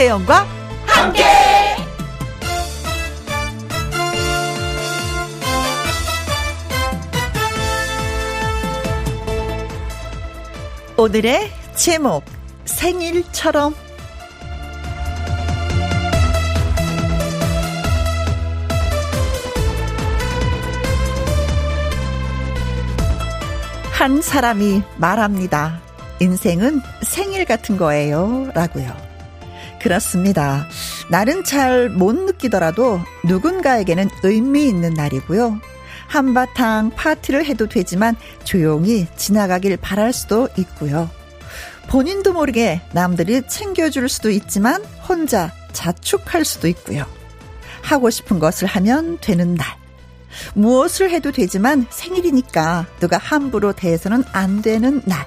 김혜영과 함께. 오늘의 제목 생일처럼 한 사람이 말합니다. 인생은 생일 같은 거예요. 라고요. 그렇습니다. 날은 잘 못 느끼더라도 누군가에게는 의미 있는 날이고요. 한바탕 파티를 해도 되지만 조용히 지나가길 바랄 수도 있고요. 본인도 모르게 남들이 챙겨줄 수도 있지만 혼자 자축할 수도 있고요. 하고 싶은 것을 하면 되는 날. 무엇을 해도 되지만 생일이니까 누가 함부로 대해서는 안 되는 날.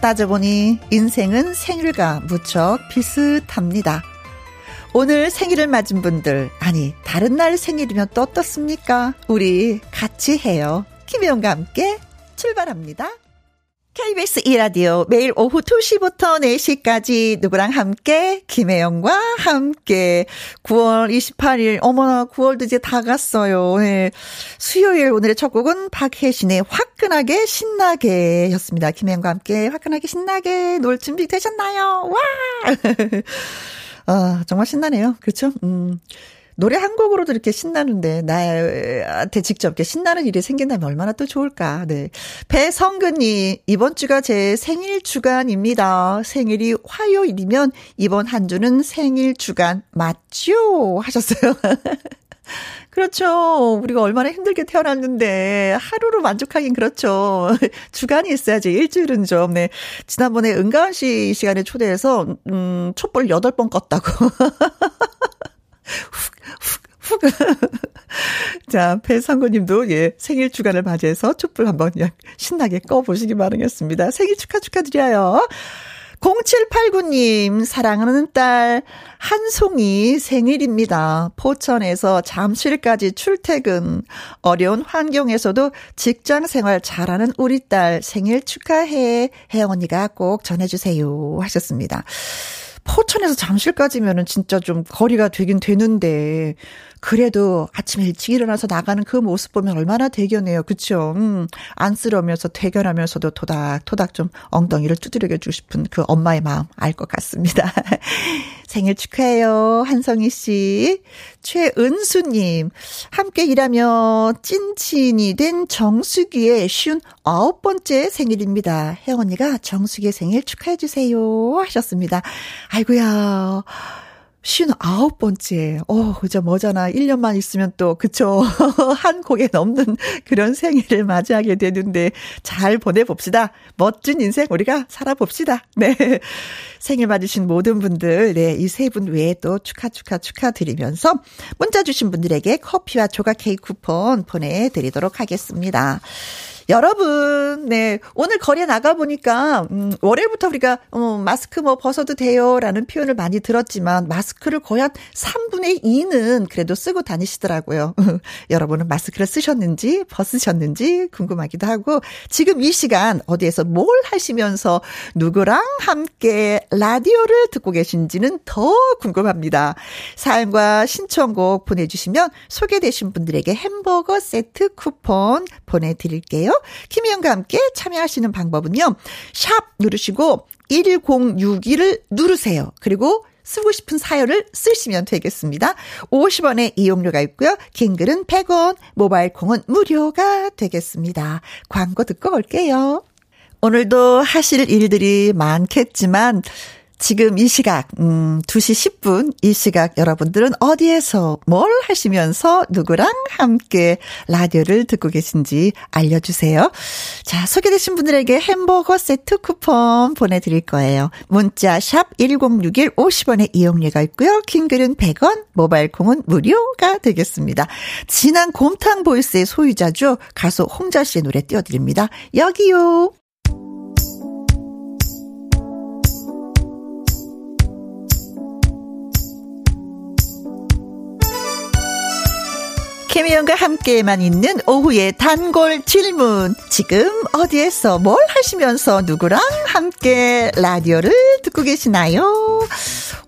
따져보니 인생은 생일과 무척 비슷합니다. 오늘 생일을 맞은 분들, 아니, 다른 날 생일이면 또 어떻습니까? 우리 같이 해요. 김혜영과 함께 출발합니다. KBS 2라디오 매일 오후 2시부터 4시까지 누구랑 함께 김혜영과 함께 9월 28일 어머나 9월도 이제 다 갔어요. 네. 수요일 오늘의 첫 곡은 박혜신의 화끈하게 신나게 였습니다. 김혜영과 함께 화끈하게 신나게 놀 준비 되셨나요? 와! 아, 정말 신나네요. 그렇죠? 음. 노래 한 곡으로도 이렇게 신나는데 나한테 직접 이렇게 신나는 일이 생긴다면 얼마나 또 좋을까. 네. 배성근님 이번 주가 제 생일 주간입니다. 생일이 화요일이면 이번 한 주는 생일 주간 맞죠? 하셨어요. 그렇죠. 우리가 얼마나 힘들게 태어났는데 하루로 만족하긴 그렇죠. 주간이 있어야지 일주일은 좀. 네. 지난번에 은가은 씨 시간에 초대해서 음 촛불 8번 껐다고. 훅, 훅, 훅. 자, 배상구님도 예, 생일 주간을 맞이해서 촛불 한번 그냥 신나게 꺼보시기 바라겠습니다. 생일 축하 축하드려요. 0789님, 사랑하는 딸, 한송이 생일입니다. 포천에서 잠실까지 출퇴근. 어려운 환경에서도 직장 생활 잘하는 우리 딸 생일 축하해. 혜영 언니가 꼭 전해주세요. 하셨습니다. 포천에서 잠실까지면은 진짜 좀 거리가 되긴 되는데 그래도 아침에 일찍 일어나서 나가는 그 모습 보면 얼마나 대견해요. 그쵸? 음, 안쓰러우면서 대견하면서도 토닥토닥 좀 엉덩이를 두드려 주고 싶은 그 엄마의 마음 알 것 같습니다. 생일 축하해요. 한성희 씨. 최은수님. 함께 일하며 찐친이 된 정수기의 쉬운 아홉 번째 생일입니다. 언니가 정수기의 생일 축하해주세요. 하셨습니다. 아이고야. 쉰 아홉 번째. 어, 그저 뭐잖아. 1년만 있으면 또, 그쵸. 한 곡에 넘는 그런 생일을 맞이하게 되는데, 잘 보내봅시다. 멋진 인생 우리가 살아봅시다. 네. 생일 맞으신 모든 분들, 네. 이 세 분 외에 또 축하, 축하, 축하드리면서, 문자 주신 분들에게 커피와 조각 케이크 쿠폰 보내드리도록 하겠습니다. 여러분, 네. 오늘 거리에 나가보니까, 음, 월요일부터 우리가, 어, 마스크 뭐 벗어도 돼요. 라는 표현을 많이 들었지만, 마스크를 거의 한 3분의 2는 그래도 쓰고 다니시더라고요. 여러분은 마스크를 쓰셨는지, 벗으셨는지 궁금하기도 하고, 지금 이 시간 어디에서 뭘 하시면서 누구랑 함께 라디오를 듣고 계신지는 더 궁금합니다. 사연과 신청곡 보내주시면 소개되신 분들에게 햄버거 세트 쿠폰 보내드릴게요. 김희영과 함께 참여하시는 방법은요. 샵 누르시고 1061을 누르세요. 그리고 쓰고 싶은 사연을 쓰시면 되겠습니다. 50원의 이용료가 있고요. 긴 글은 100원, 모바일 콩은 무료가 되겠습니다. 광고 듣고 올게요. 오늘도 하실 일들이 많겠지만 지금 이 시각, 음, 2시 10분 이 시각 여러분들은 어디에서 뭘 하시면서 누구랑 함께 라디오를 듣고 계신지 알려주세요. 자, 소개되신 분들에게 햄버거 세트 쿠폰 보내드릴 거예요. 문자 샵 1061 50원의 이용료가 있고요. 킹글은 100원, 모바일 콩은 무료가 되겠습니다. 진한 곰탕 보이스의 소유자죠. 가수 홍자 씨의 노래 띄워드립니다. 여기요. 김혜영과 함께만 있는 오후의 단골 질문. 지금 어디에서 뭘 하시면서 누구랑 함께 라디오를 듣고 계시나요?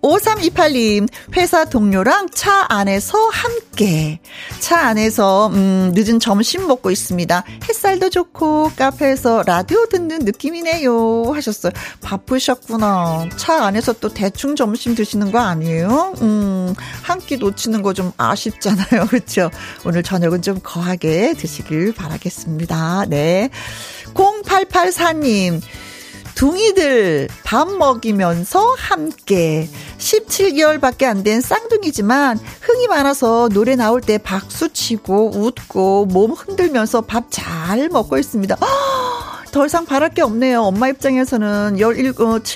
5328님, 회사 동료랑 차 안에서 함께. 차 안에서, 음, 늦은 점심 먹고 있습니다. 햇살도 좋고, 카페에서 라디오 듣는 느낌이네요. 하셨어요. 바쁘셨구나. 차 안에서 또 대충 점심 드시는 거 아니에요? 음, 한 끼 놓치는 거 좀 아쉽잖아요. 그렇죠? 오늘 저녁은 좀 거하게 드시길 바라겠습니다. 네. 0884님. 둥이들 밥 먹이면서 함께 17개월밖에 안 된 쌍둥이지만 흥이 많아서 노래 나올 때 박수 치고 웃고 몸 흔들면서 밥 잘 먹고 있습니다. 더 이상 바랄 게 없네요. 엄마 입장에서는 17,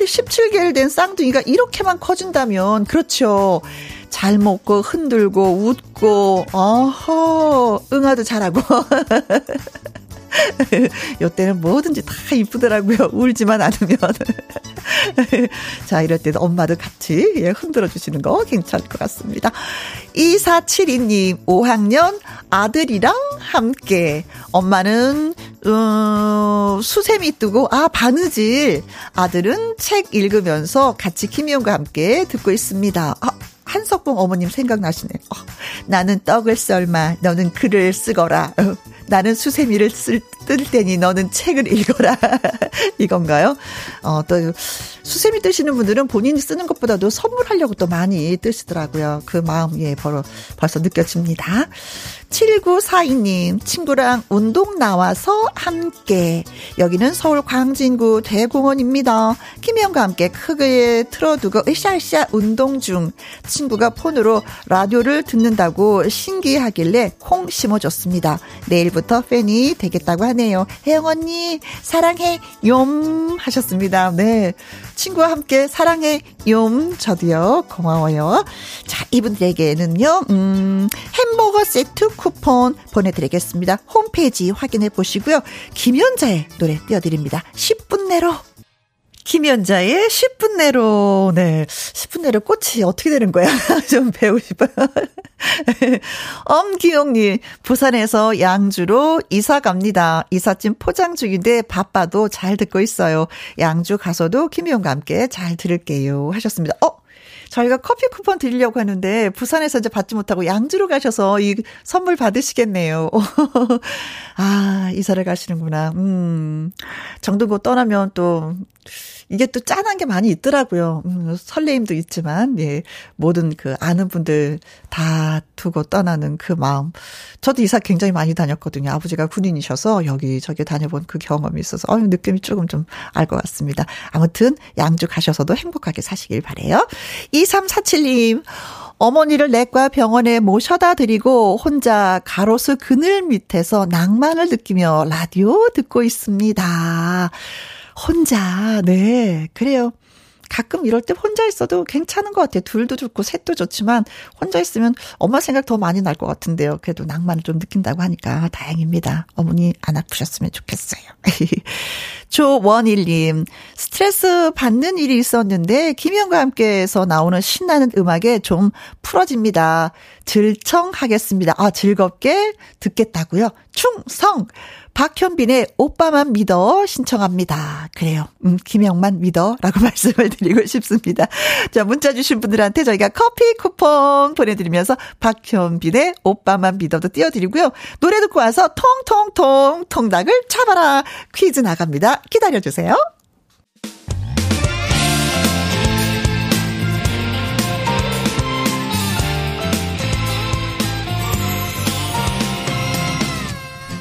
17개월 어, 된 쌍둥이가 이렇게만 커준다면, 그렇죠. 잘 먹고, 흔들고, 웃고, 어허, 응아도 잘하고. 요때는 뭐든지 다 이쁘더라고요. 울지만 않으면. 자, 이럴 때도 엄마도 같이 예, 흔들어 주시는 거 괜찮을 것 같습니다. 2472님, 5학년 아들이랑 함께. 엄마는, 어, 수세미 뜨고, 아, 바느질. 아들은 책 읽으면서 같이 김희영과 함께 듣고 있습니다. 아, 한석봉 어머님 생각나시네. 어, 나는 떡을 썰마, 너는 글을 쓰거라. 어, 나는 수세미를 쓸, 뜰 테니 너는 책을 읽어라. 이건가요? 어, 또, 수세미 뜨시는 분들은 본인이 쓰는 것보다도 선물하려고 또 많이 뜨시더라고요. 그 마음, 예, 벌, 벌써 느껴집니다. 7942님, 친구랑 운동 나와서 함께. 여기는 서울 광진구 대공원입니다. 김혜영과 함께 크게 틀어두고 으쌰으쌰 운동 중. 친구가 폰으로 라디오를 듣는다고 신기하길래 콩 심어줬습니다. 내일 부터 팬이 되겠다고 하네요. 혜영 언니, 사랑해, 욤 하셨습니다. 네. 친구와 함께 사랑해, 욤. 저도요, 고마워요. 자, 이분들에게는요, 음, 햄버거 세트 쿠폰 보내드리겠습니다. 홈페이지 확인해 보시고요. 김연자의 노래 띄워드립니다. 10분 내로. 김연자의 10분 내로, 네. 10분 내로 꽃이 어떻게 되는 거야? 좀 배우고 싶어요. 엄기용님, 부산에서 양주로 이사 갑니다. 이삿짐 포장 중인데 바빠도 잘 듣고 있어요. 양주 가서도 김희영과 함께 잘 들을게요. 하셨습니다. 어? 저희가 커피 쿠폰 드리려고 하는데 부산에서 이제 받지 못하고 양주로 가셔서 이 선물 받으시겠네요. 아, 이사를 가시는구나. 음. 정도 떠나면 또 이게 또 짠한 게 많이 있더라고요. 음, 설레임도 있지만, 예, 모든 그 아는 분들 다 두고 떠나는 그 마음. 저도 이사 굉장히 많이 다녔거든요. 아버지가 군인이셔서 여기저기 다녀본 그 경험이 있어서, 어, 느낌이 조금 좀 알 것 같습니다. 아무튼, 양주 가셔서도 행복하게 사시길 바래요 2347님, 어머니를 내과 병원에 모셔다 드리고 혼자 가로수 그늘 밑에서 낭만을 느끼며 라디오 듣고 있습니다. 혼자, 네, 그래요. 가끔 이럴 때 혼자 있어도 괜찮은 것 같아요. 둘도 좋고 셋도 좋지만 혼자 있으면 엄마 생각 더 많이 날 것 같은데요. 그래도 낭만을 좀 느낀다고 하니까 다행입니다. 어머니 안 아프셨으면 좋겠어요. 조원일님, 스트레스 받는 일이 있었는데 김영과 함께해서 나오는 신나는 음악에 좀 풀어집니다. 즐청하겠습니다. 아 즐겁게 듣겠다고요. 충성. 박현빈의 오빠만 믿어 신청합니다. 그래요. 음, 김영만 믿어. 라고 말씀을 드리고 싶습니다. 자, 문자 주신 분들한테 저희가 커피 쿠폰 보내드리면서 박현빈의 오빠만 믿어도 띄워드리고요. 노래 듣고 와서 통통통 통닭을 잡아라 퀴즈 나갑니다. 기다려주세요.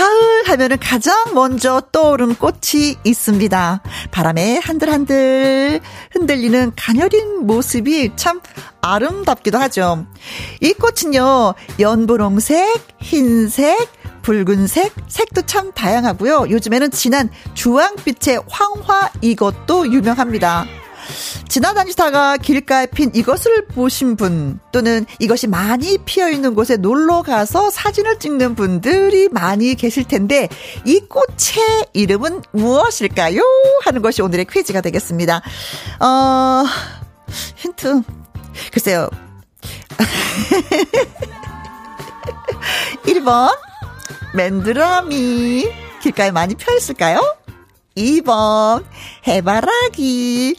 가을 하면은 가장 먼저 떠오르는 꽃이 있습니다. 바람에 한들한들 흔들리는 가녀린 모습이 참 아름답기도 하죠. 이 꽃은요, 연분홍색, 흰색, 붉은색, 색도 참 다양하고요. 요즘에는 진한 주황빛의 황화 이것도 유명합니다. 지나다니다가 길가에 핀 이것을 보신 분 또는 이것이 많이 피어 있는 곳에 놀러 가서 사진을 찍는 분들이 많이 계실 텐데 이 꽃의 이름은 무엇일까요? 하는 것이 오늘의 퀴즈가 되겠습니다. 어, 힌트. 글쎄요. 1번 맨드라미 길가에 많이 펴 있을까요? 2번 해바라기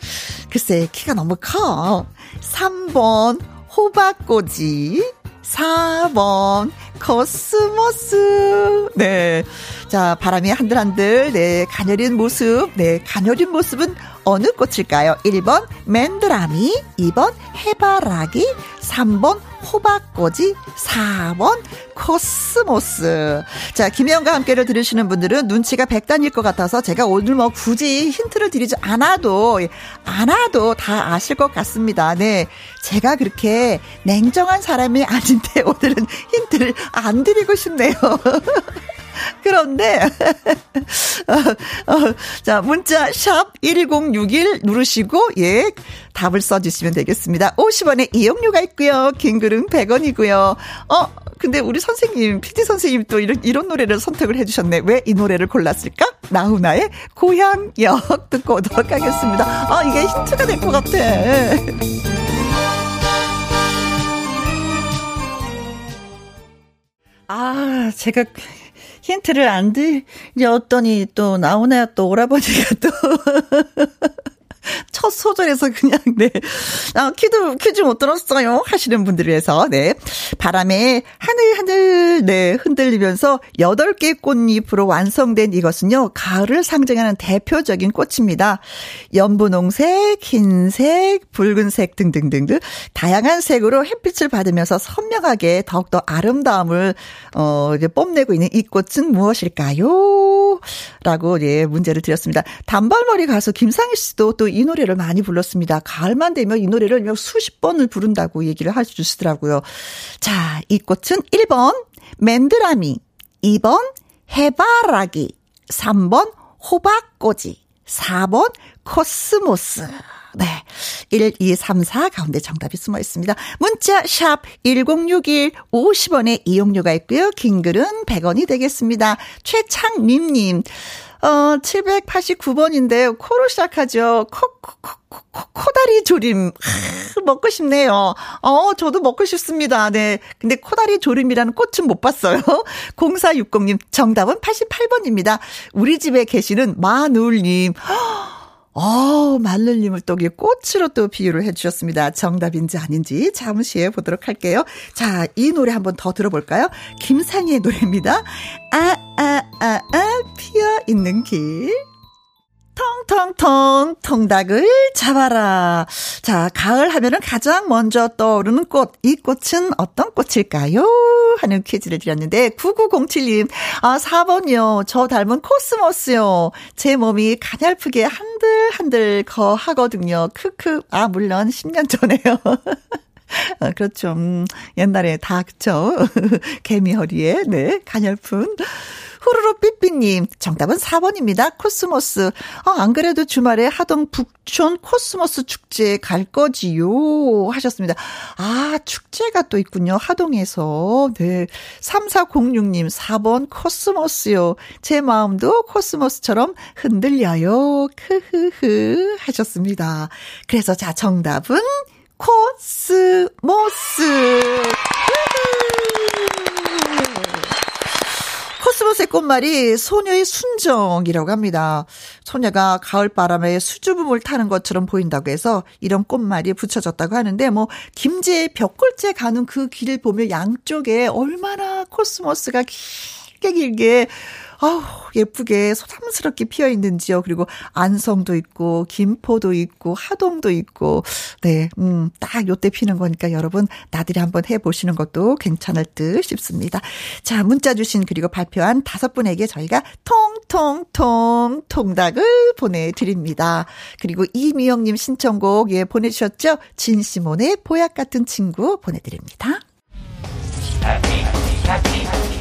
글쎄 키가 너무 커 3번 호박꽃 4번 코스모스 네. 자, 바람이 한들한들 네, 가녀린 모습. 네, 가녀린 모습은 어느 꽃일까요? 1번 맨드라미, 2번 해바라기, 3번 호박꽃, 4번 코스모스. 자, 김혜영과 함께를 들으시는 분들은 눈치가 백단일 것 같아서 제가 오늘 뭐 굳이 힌트를 드리지 않아도, 않아도 다 아실 것 같습니다. 네. 제가 그렇게 냉정한 사람이 아닌데 오늘은 힌트를 안 드리고 싶네요. 그런데 어, 어, 자 문자 샵 1061 누르시고 예 답을 써주시면 되겠습니다. 50원의 이용료가 있고요. 긴 글은 100원이고요. 어 근데 우리 선생님 PD 선생님 또 이런 이런 노래를 선택을 해주셨네. 왜 이 노래를 골랐을까? 나훈아의 고향역 듣고 오도록 하겠습니다. 아 이게 힌트가 될 것 같아. 아, 제가 힌트를 안 드렸더니 또 나오네요. 또 오라버니가 또. 첫 소절에서 그냥, 네. 아, 퀴즈, 퀴즈 못 들었어요. 하시는 분들 위해서, 네. 바람에 하늘하늘, 네, 흔들리면서 8개 꽃잎으로 완성된 이것은요, 가을을 상징하는 대표적인 꽃입니다. 연분홍색, 흰색, 붉은색 등등등등 다양한 색으로 햇빛을 받으면서 선명하게 더욱더 아름다움을, 어, 이제 뽐내고 있는 이 꽃은 무엇일까요? 라고, 예, 문제를 드렸습니다. 단발머리 가수 김상희 씨도 또이 노래를 많이 불렀습니다. 가을만 되면 이 노래를 수십 번을 부른다고 얘기를 해주시더라고요. 자, 이 꽃은 1번 맨드라미, 2번 해바라기, 3번 호박꽃, 4번 코스모스. 네. 1, 2, 3, 4 가운데 정답이 숨어 있습니다. 문자 샵 1061 50원의 이용료가 있고요. 긴 글은 100원이 되겠습니다. 최창림님. 어, 789번인데, 코로 시작하죠. 코, 코, 코, 코, 코다리 조림. 하, 먹고 싶네요. 어, 저도 먹고 싶습니다. 네. 근데 코다리 조림이라는 꽃은 못 봤어요. 0460님, 정답은 88번입니다. 우리 집에 계시는 마눌님. 어, 말늘님을 또 꽃으로 또 비유를 해주셨습니다. 정답인지 아닌지 잠시 후에 보도록 할게요. 자, 이 노래 한번 더 들어볼까요? 김상희의 노래입니다. 아, 아, 아, 아, 피어 있는 길. 통통통 통닭을 잡아라. 자, 가을 하면은 가장 먼저 떠오르는 꽃. 이 꽃은 어떤 꽃일까요? 하는 퀴즈를 드렸는데 9907님. 아, 4번이요. 저 닮은 코스모스요. 제 몸이 가냘프게 한들한들 거하거든요. 크크. 아, 물론 10년 전에요. 어, 그렇죠. 음, 옛날에 다, 그쵸. 개미 허리에, 네, 가냘픈. 후루룩 삐삐님, 정답은 4번입니다. 코스모스. 아, 안 그래도 주말에 하동 북촌 코스모스 축제 갈 거지요. 하셨습니다. 아, 축제가 또 있군요. 하동에서. 네. 3406님, 4번 코스모스요. 제 마음도 코스모스처럼 흔들려요. 크흐흐. 하셨습니다. 그래서 자, 정답은 코스모스. 코스모스의 꽃말이 소녀의 순정이라고 합니다. 소녀가 가을 바람에 수줍음을 타는 것처럼 보인다고 해서 이런 꽃말이 붙여졌다고 하는데 뭐 김제 벽골제 가는 그 길을 보면 양쪽에 얼마나 코스모스가 길게 길게 아우, 예쁘게 소담스럽게 피어 있는지요. 그리고 안성도 있고, 김포도 있고, 하동도 있고, 네, 음, 딱 요때 피는 거니까 여러분, 나들이 한번 해보시는 것도 괜찮을 듯 싶습니다. 자, 문자 주신 그리고 발표한 다섯 분에게 저희가 통통통 통닭을 보내드립니다. 그리고 이미영님 신청곡, 예, 보내주셨죠? 진시몬의 보약 같은 친구 보내드립니다.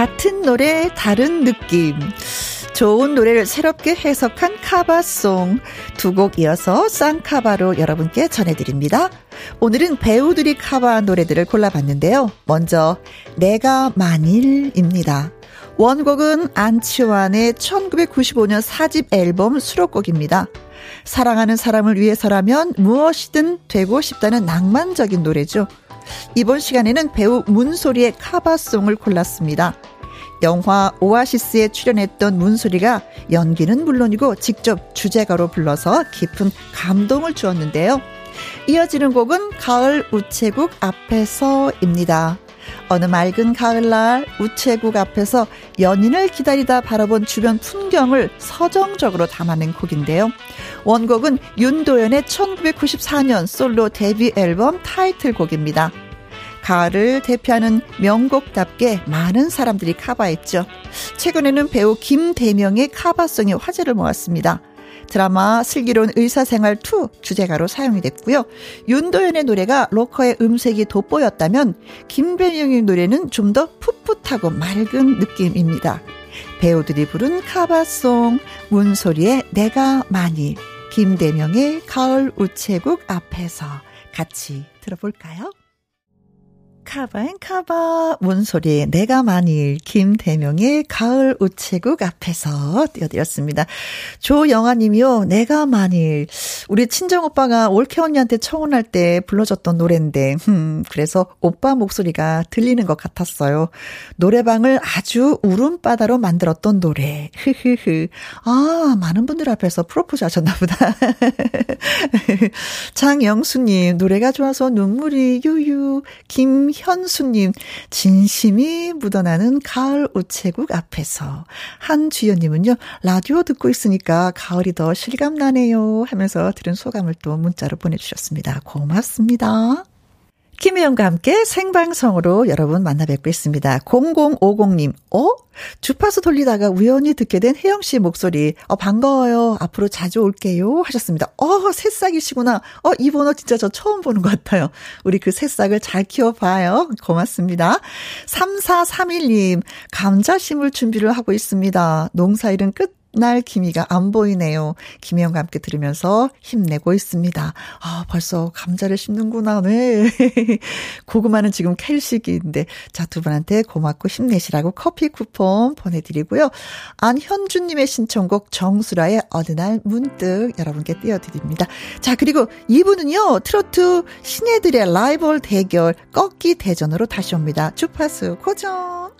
같은 노래 다른 느낌. 좋은 노래를 새롭게 해석한 카바송 두 곡 이어서 쌍카바로 여러분께 전해드립니다. 오늘은 배우들이 카바 노래들을 골라봤는데요. 먼저 내가 만일입니다. 원곡은 안치환의 1995년 4집 앨범 수록곡입니다. 사랑하는 사람을 위해서라면 무엇이든 되고 싶다는 낭만적인 노래죠. 이번 시간에는 배우 문소리의 카바송을 골랐습니다. 영화 오아시스에 출연했던 문소리가 연기는 물론이고 직접 주제가로 불러서 깊은 감동을 주었는데요. 이어지는 곡은 가을 우체국 앞에서입니다. 어느 맑은 가을날 우체국 앞에서 연인을 기다리다 바라본 주변 풍경을 서정적으로 담아낸 곡인데요. 원곡은 윤도현의 1994년 솔로 데뷔 앨범 타이틀곡입니다. 가을을 대표하는 명곡답게 많은 사람들이 카바했죠. 최근에는 배우 김대명의 카바송이 화제를 모았습니다. 드라마 슬기로운 의사생활 2 주제가로 사용이 됐고요. 윤도현의 노래가 로커의 음색이 돋보였다면 김배영의 노래는 좀 더 풋풋하고 맑은 느낌입니다. 배우들이 부른 카바송, 문소리의 내가 많이, 김대명의 가을 우체국 앞에서 같이 들어볼까요? 카바앤 카바 문소리 내가 만일 김대명의 가을 우체국 앞에서 띄워드렸습니다. 조영아님이요 내가 만일 우리 친정 오빠가 올케 언니한테 청혼할 때 불러줬던 노래인데 음, 그래서 오빠 목소리가 들리는 것 같았어요. 노래방을 아주 울음바다로 만들었던 노래. 흐흐흐. 아 많은 분들 앞에서 프로포즈 하셨나 보다. 장영수님 노래가 좋아서 눈물이 유유 김 현수님, 진심이 묻어나는 가을 우체국 앞에서. 한주연님은요, 라디오 듣고 있으니까 가을이 더 실감나네요. 하면서 들은 소감을 또 문자로 보내주셨습니다. 고맙습니다. 김혜영과 함께 생방송으로 여러분 만나 뵙고 있습니다. 0050님, 어? 주파수 돌리다가 우연히 듣게 된 혜영 씨 목소리, 어, 반가워요. 앞으로 자주 올게요. 하셨습니다. 어, 새싹이시구나. 어, 이 번호 진짜 저 처음 보는 것 같아요. 우리 그 새싹을 잘 키워봐요. 고맙습니다. 3431님, 감자 심을 준비를 하고 있습니다. 농사일은 끝 날 기미가 안 보이네요. 김혜영과 함께 들으면서 힘내고 있습니다. 아, 벌써 감자를 심는구나. 네. 고구마는 지금 캘 시기인데. 자, 두 분한테 고맙고 힘내시라고 커피 쿠폰 보내드리고요. 안현주님의 신청곡 정수라의 어느 날 문득 여러분께 띄워드립니다. 자, 그리고 이분은요, 트로트 신예들의 라이벌 대결 꺾기 대전으로 다시 옵니다. 주파수 고정.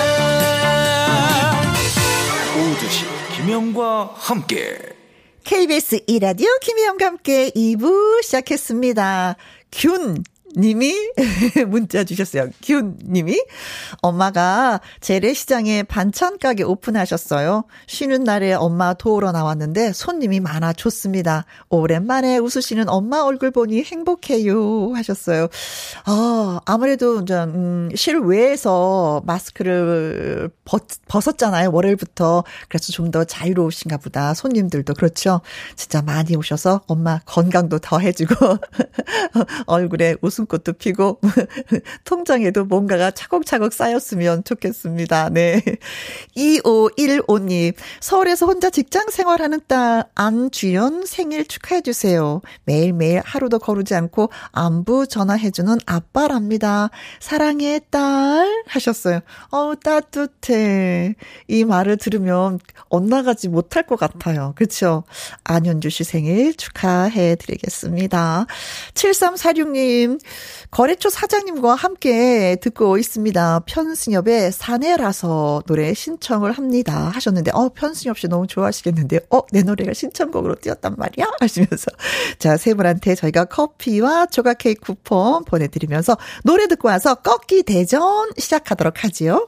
김혜영과 함께 KBS 이라디오 김희영과 함께 2부 시작했습니다. 균 님이 문자 주셨어요. 기훈 님이 엄마가 재래시장에 반찬 가게 오픈하셨어요. 쉬는 날에 엄마 도우러 나왔는데 손님이 많아 좋습니다. 오랜만에 웃으시는 엄마 얼굴 보니 행복해요 하셨어요. 아, 아무래도 이제 음, 실외에서 마스크를 벗, 벗었잖아요. 월요일부터. 그래서 좀 더 자유로우신가 보다. 손님들도 그렇죠. 진짜 많이 오셔서 엄마 건강도 더 해 주고 얼굴에 웃음 웃음꽃도 피고 통장에도 뭔가가 차곡차곡 쌓였으면 좋겠습니다. 네. 2515님, 서울에서 혼자 직장 생활하는 딸 안주연 생일 축하해 주세요. 매일매일 하루도 거르지 않고 안부 전화해 주는 아빠랍니다. 사랑해, 딸. 하셨어요. 어우, 따뜻해. 이 말을 들으면 엇나가지 못할 것 같아요. 그쵸? 안현주 씨 생일 축하해 드리겠습니다. 7346님, 거래처 사장님과 함께 듣고 있습니다. 편승엽의 사내라서 노래 신청을 합니다. 하셨는데, 어, 편승이 없이 너무 좋아하시겠는데, 어, 내 노래가 신청곡으로 뛰었단 말이야? 하시면서. 자, 세 분한테 저희가 커피와 조각 케이크 쿠폰 보내드리면서 노래 듣고 와서 꺾기 대전 시작하도록 하지요.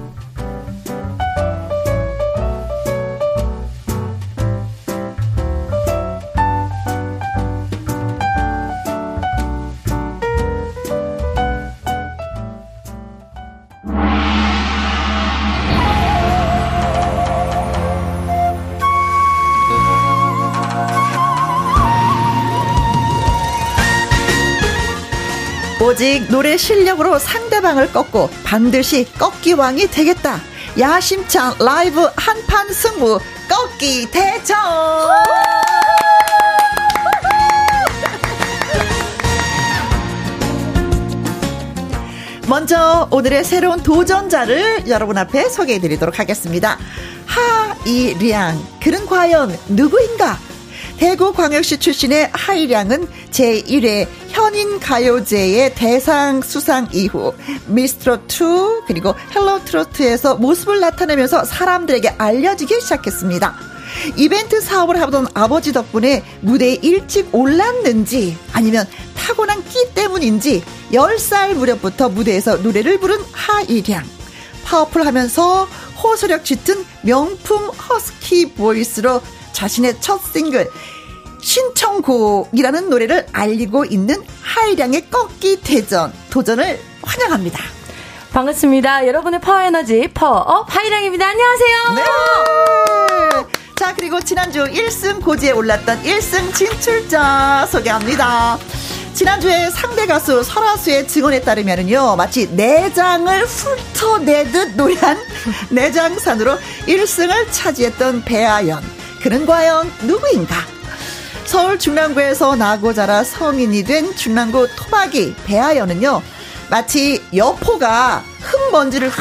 오직 노래 실력으로 상대방을 꺾고 반드시 꺾기왕이 되겠다. 야심찬 라이브 한판 승부 꺾기 대전. 먼저 오늘의 새로운 도전자를 여러분 앞에 소개해 드리도록 하겠습니다. 하이량. 그는 과연 누구인가? 대구광역시 출신의 하이량은 제1회 현인 가요제의 대상 수상 이후 미스트롯2 그리고 헬로 트로트에서 모습을 나타내면서 사람들에게 알려지기 시작했습니다. 이벤트 사업을 하던 아버지 덕분에 무대에 일찍 올랐는지 아니면 타고난 끼 때문인지 10살 무렵부터 무대에서 노래를 부른 하이량. 파워풀하면서 호소력 짙은 명품 husky voice로 자신의 첫 싱글 신청곡이라는 노래를 알리고 있는 하이량의 꺾기 대전 도전을 환영합니다. 반갑습니다. 여러분의 power energy power up 하이량입니다. 안녕하세요. 네. 자, 그리고 지난주 1승 고지에 올랐던 1승 진출자 소개합니다. 지난주에 상대 가수 설아수의 증언에 따르면요, 마치 내장을 훑어내듯 노래한 내장산으로 1승을 차지했던 배아연. 그는 과연 누구인가? 서울 중랑구에서 나고 자라 성인이 된 중랑구 토박이 배아연은요, 마치 여포가 흙먼지를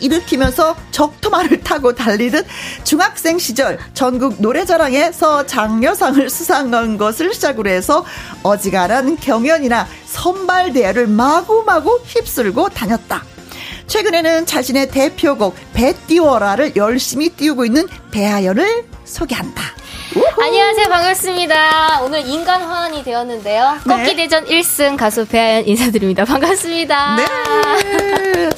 일으키면서 적토마를 타고 달리듯 중학생 시절 전국 노래자랑에서 장려상을 수상한 것을 시작으로 해서 어지간한 경연이나 선발 대회를 마구마구 휩쓸고 다녔다. 최근에는 자신의 대표곡 배 띄워라를 열심히 띄우고 있는 배아연을 소개한다. 우후. 안녕하세요. 반갑습니다. 오늘 인간 화환이 되었는데요. 네. 꺾기 대전 1승 가수 배아연 인사드립니다. 반갑습니다. 네.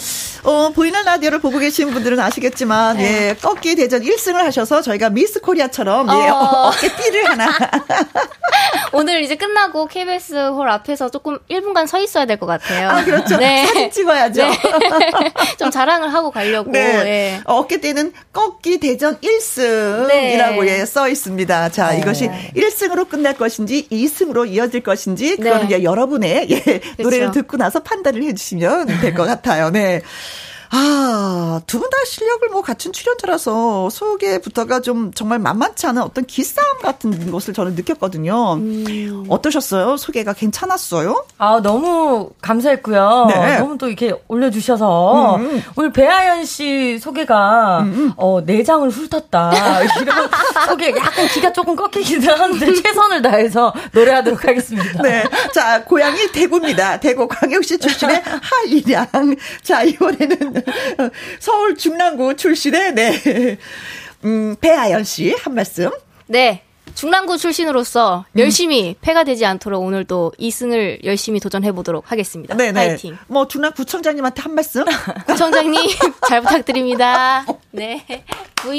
어, 보이는 라디오를 보고 계신 분들은 아시겠지만, 네. 예, 꺾기 대전 1승을 하셔서 저희가 미스 코리아처럼, 예, 어. 어, 어깨 띠를 하나. 오늘 이제 끝나고 KBS 홀 앞에서 조금 1분간 서 있어야 될 것 같아요. 아, 그렇죠. 네. 사진 찍어야죠. 네. 좀 자랑을 하고 가려고. 네. 네. 어깨 띠는 꺾기 대전 1승이라고 예, 써 있습니다. 자, 네. 이것이 1승으로 끝날 것인지 2승으로 이어질 것인지, 그거는 네. 여러분의, 예, 노래를 그렇죠. 듣고 나서 판단을 해주시면 될 것 같아요. 네. 아, 두 분 다 실력을 뭐 갖춘 출연자라서 소개부터가 좀 정말 만만치 않은 어떤 기싸움 같은 것을 저는 느꼈거든요. 음. 어떠셨어요? 소개가 괜찮았어요? 아, 너무 감사했고요. 네. 너무 또 이렇게 올려주셔서 음. 음. 오늘 배아연 씨 소개가 음. 음. 어, 내장을 훑었다. 이런 소개 약간 기가 조금 꺾이기도 하는데 최선을 다해서 노래하도록 하겠습니다. 네. 자, 고향이 대구입니다. 대구 광역시 출신의 하이량. 자, 이번에는 서울 중랑구 출신의 네. 음, 배아연 씨 한 말씀. 네. 중랑구 출신으로서 음. 열심히 패가 되지 않도록 오늘도 2승을 열심히 도전해 보도록 하겠습니다. 네네. 파이팅. 뭐 중랑 구청장님한테 한 말씀? 구청장님 잘 부탁드립니다. 네. V.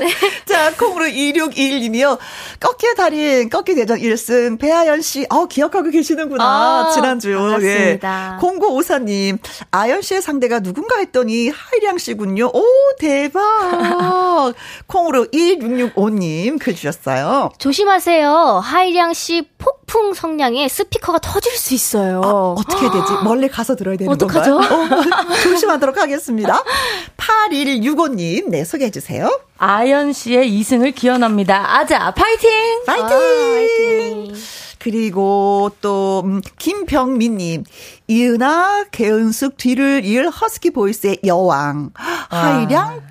네. 자, 콩으로 2621님이요. 꺾기 달인, 꺾기 대전 1승, 배아연 씨, 어, 기억하고 계시는구나. 아, 지난주. 반갑습니다. 예. 0954님, 아연 씨의 상대가 누군가 했더니 하이량 씨군요. 오, 대박. 콩으로 1665님 글 주셨어요. 조심하세요. 하이량 씨 폭풍 성량에 스피커가 터질 수 있어요. 아, 어떻게 되지? 멀리 가서 들어야 되는 어떡하죠? 건가요? 어, 조심하도록 하겠습니다. 8165님, 네, 소개해 주세요. 아연 씨의 2승을 기원합니다. 아자, 파이팅! 파이팅! 아, 파이팅! 그리고 또 음, 김병민님 이은하 계은숙 뒤를 이을 husky voice의 여왕 아. 하이량짱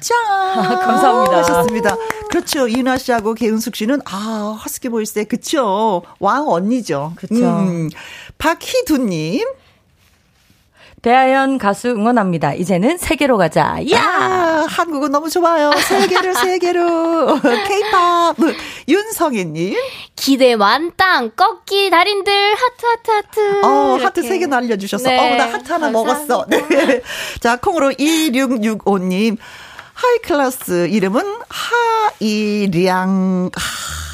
감사합니다 하셨습니다. 그렇죠 이은하 씨하고 계은숙 씨는 아 husky voice의 그쵸 왕 언니죠. 그렇죠. 음, 박희두님 배아연 가수 응원합니다. 이제는 세계로 가자. 야! 아, 한국은 너무 좋아요. 세계로, 세계로. 케이팝. 윤성희님. 기대 만땅. 꺾기 달인들. 하트, 하트, 하트. 어, 이렇게. 하트 세 개 날려주셨어. 네. 어, 나 하트 하나 감사합니다. 먹었어. 네. 자, 콩으로 2665님. high class 이름은 하이량. 하.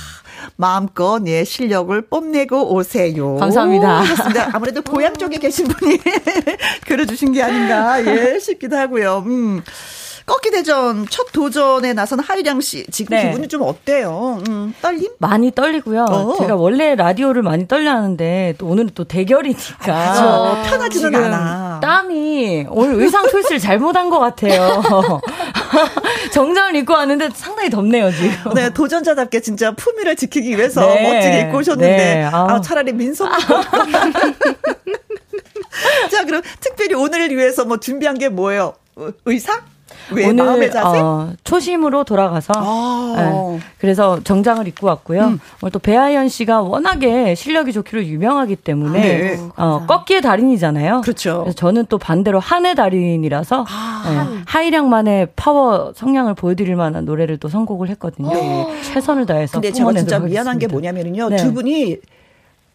마음껏 예 실력을 뽐내고 오세요. 감사합니다. 그렇습니다. 아무래도 고향 쪽에 계신 분이 그려주신 게 아닌가 예 싶기도 하고요. 음. 꺾기 대전 첫 도전에 나선 하이량 씨 지금 네. 기분이 좀 어때요? 음, 떨림? 많이 떨리고요. 어. 제가 원래 라디오를 많이 떨려 하는데 또 오늘은 또 대결이니까 아, 편하지는 않아. 땀이 오늘 의상 초이스를 잘못한 것 같아요. 정장을 입고 왔는데 상당히 덥네요 지금. 네 도전자답게 진짜 품위를 지키기 위해서 네. 멋지게 입고 오셨는데 네. 아, 차라리 민속. 자 그럼 특별히 오늘을 위해서 뭐 준비한 게 뭐예요? 의상? 왜 오늘 마음의 자세? 어, 초심으로 돌아가서 아~ 네, 그래서 정장을 입고 왔고요. 음. 오늘 또 배아연 씨가 워낙에 실력이 좋기로 유명하기 때문에 네. 어, 꺾기의 달인이잖아요. 그렇죠. 그래서 저는 또 반대로 한의 달인이라서 아~ 네, 하이량만의 파워 성량을 보여드릴 만한 노래를 또 선곡을 했거든요. 네. 최선을 다해서. 근데 제가 진짜 미안한 게 뭐냐면요. 네. 두 분이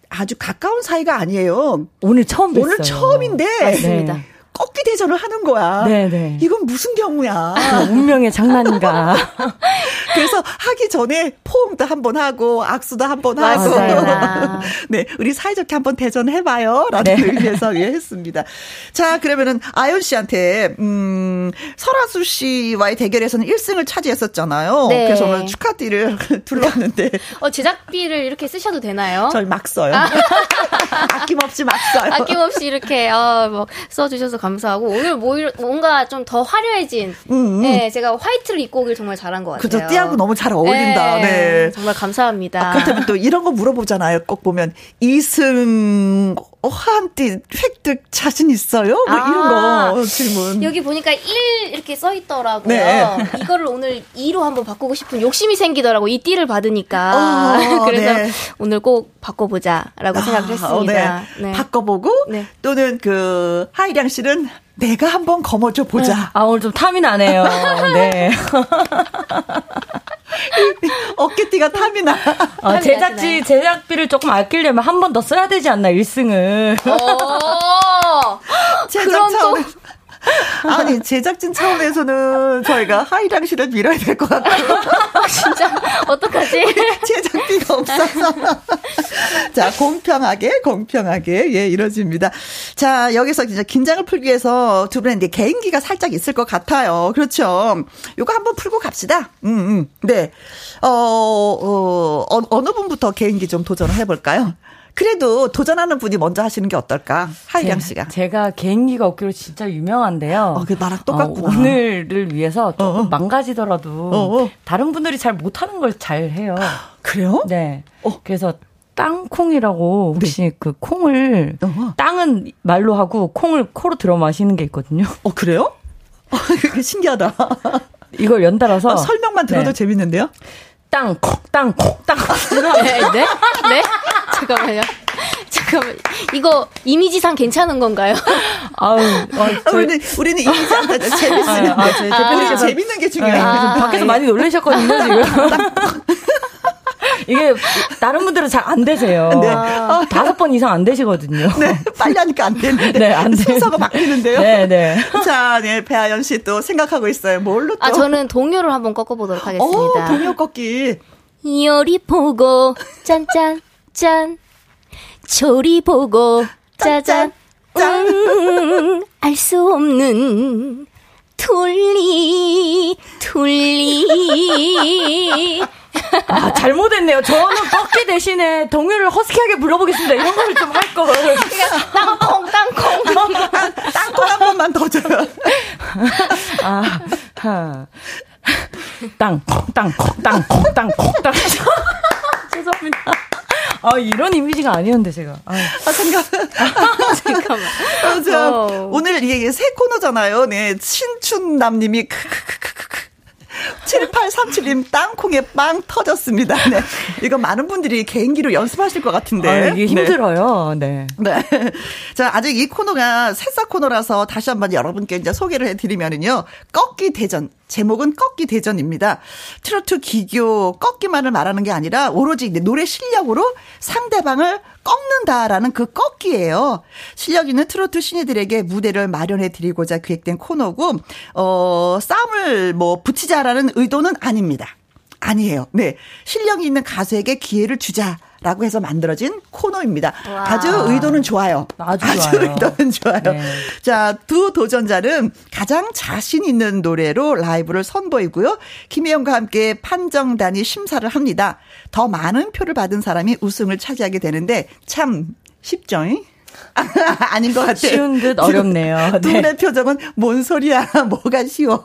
아주 가까운 사이가 아니에요. 오늘 처음 뵀어요. 오늘 처음인데. 맞습니다. 꺾기 대전을 하는 거야. 네네. 이건 무슨 경우야. 운명의 장난인가. 그래서 하기 전에 포옹도 한 번 하고 악수도 한 번 하고. 네, 우리 사이좋게 한번 대전해봐요. 라는 네. 의미에서 예, 했습니다. 자, 그러면은 아연 씨한테, 음, 설아수 씨와의 대결에서는 1승을 차지했었잖아요. 네. 그래서 오늘 축하띠를 둘렀는데. 어, 제작비를 이렇게 쓰셔도 되나요? 저희 막 써요. 아. 아낌없이 막 써요. 아낌없이 이렇게, 어, 뭐, 써주셔서 감사 하고 오늘 뭐 뭔가 좀 더 화려해진 음, 음. 네, 제가 화이트를 입고 오길 정말 잘한 것 같아요. 그죠. 띠하고 너무 잘 어울린다. 네. 네. 정말 감사합니다. 아, 그렇다면 또 이런 거 물어보잖아요. 꼭 보면 이승 한띠 획득 자신 있어요? 뭐 아, 이런 거 질문. 여기 보니까 1 이렇게 써 있더라고요. 네. 이거를 오늘 2로 한번 바꾸고 싶은 욕심이 생기더라고. 이 띠를 받으니까. 어, 그래서 네. 오늘 꼭 바꿔보자라고 아, 생각을 했습니다. 어, 네. 네. 바꿔보고 네. 또는 그 하이량 씨는 내가 한번 거머쥐 보자. 아 오늘 좀 탐이 나네요. 네. 어깨띠가 탐이 나. 어, 제작지, 제작비를 조금 아끼려면 한 번 더 써야 되지 않나, 1승을. 제작 차원. 아니 제작진 차원에서는 저희가 하이랑 씨를 밀어야 될 것 같아요. 진짜 어떡하지? 제작비가 없어서. 자 공평하게 공평하게 예 이루어집니다. 자 여기서 이제 긴장을 풀기 위해서 두 분의 이제 개인기가 살짝 있을 것 같아요. 그렇죠. 요거 한번 풀고 갑시다. 음, 음. 네. 어, 어, 어 어느 분부터 개인기 좀 도전을 해볼까요? 그래도 도전하는 분이 먼저 하시는 게 어떨까? 하이량 씨가. 제가 개인기가 없기로 진짜 유명한데요. 어, 그 나랑 똑같구나. 어, 오늘을 위해서 조금 어, 어. 망가지더라도 어, 다른 분들이 잘 못하는 걸 잘 해요. 그래요? 네. 그래서 땅콩이라고 혹시 네. 그 콩을 어 땅은 말로 하고 콩을 코로 들어 마시는 게 있거든요. 어 그래요? 신기하다. 이걸 연달아서 어, 설명만 들어도 네. 재밌는데요? 땅, 콕, 땅, 콕, 땅. 네, 네? 네? 잠깐만요. 잠깐만. 이거 이미지상 괜찮은 건가요? 아우, 어, 우리는, 우리는 이미지상 재밌으면. 아, 아, 우리 재밌는 게 중요해요. 아, 밖에서 예. 많이 놀라셨거든요, 지금. 이게 다른 분들은 잘 안 되세요. 네. 아, 다섯 번 이상 안 되시거든요. 네. 빨리 하니까 안 되는데. 네, 안 돼. 순서가 바뀌는데요. 네, 네. 자, 네, 배아연 씨 또 생각하고 있어요. 뭘로 또? 아, 저는 동요를 한번 꺾어보도록 하겠습니다. 오, 동요 꺾기. 요리 보고 짠짠 짠. 조리 보고 짜잔. 짠. 음, 알수 없는 둘리 둘리 아, 잘못했네요. 저는 꺾기 대신에 동요를 허스키하게 불러보겠습니다. 이런 거를 좀할 걸. 땅콩, 땅콩. 땅콩 한 번만 더 줘요. 아, 하. 땅, 땅, 땅, 땅, 땅. 죄송합니다. 아, 이런 이미지가 아니었는데, 제가. 아, 아 잠깐. 아, 잠깐만. 아, 자, 오늘 이게 새 코너잖아요. 네. 신춘남님이 크크크크크. 7837님 땅콩에 빵 터졌습니다. 네. 이거 많은 분들이 개인기로 연습하실 것 같은데. 아, 이게 힘들어요. 네. 네. 네. 자, 아직 이 코너가 새싹 코너라서 다시 한번 여러분께 이제 소개를 해드리면은요. 꺾기 대전. 제목은 꺾기 대전입니다. 트로트 기교 꺾기만을 말하는 게 아니라 오로지 노래 실력으로 상대방을 꺾는다라는 그 꺾기예요. 실력 있는 트로트 신이들에게 무대를 마련해 드리고자 기획된 코너고 어 싸움을 뭐 붙이자라는 의도는 아닙니다. 아니에요. 네. 실력이 있는 가수에게 기회를 주자. 라고 해서 만들어진 코너입니다. 와. 아주 의도는 좋아요. 아주, 아주 좋아요. 의도는 좋아요. 네. 자, 두 도전자는 가장 자신 있는 노래로 라이브를 선보이고요. 김혜영과 함께 판정단이 심사를 합니다. 더 많은 표를 받은 사람이 우승을 차지하게 되는데 참 쉽죠? 아닌 것 같아요. 쉬운 듯 어렵네요. 두, 두 분의 네. 표정은 뭔 소리야? 뭐가 쉬워?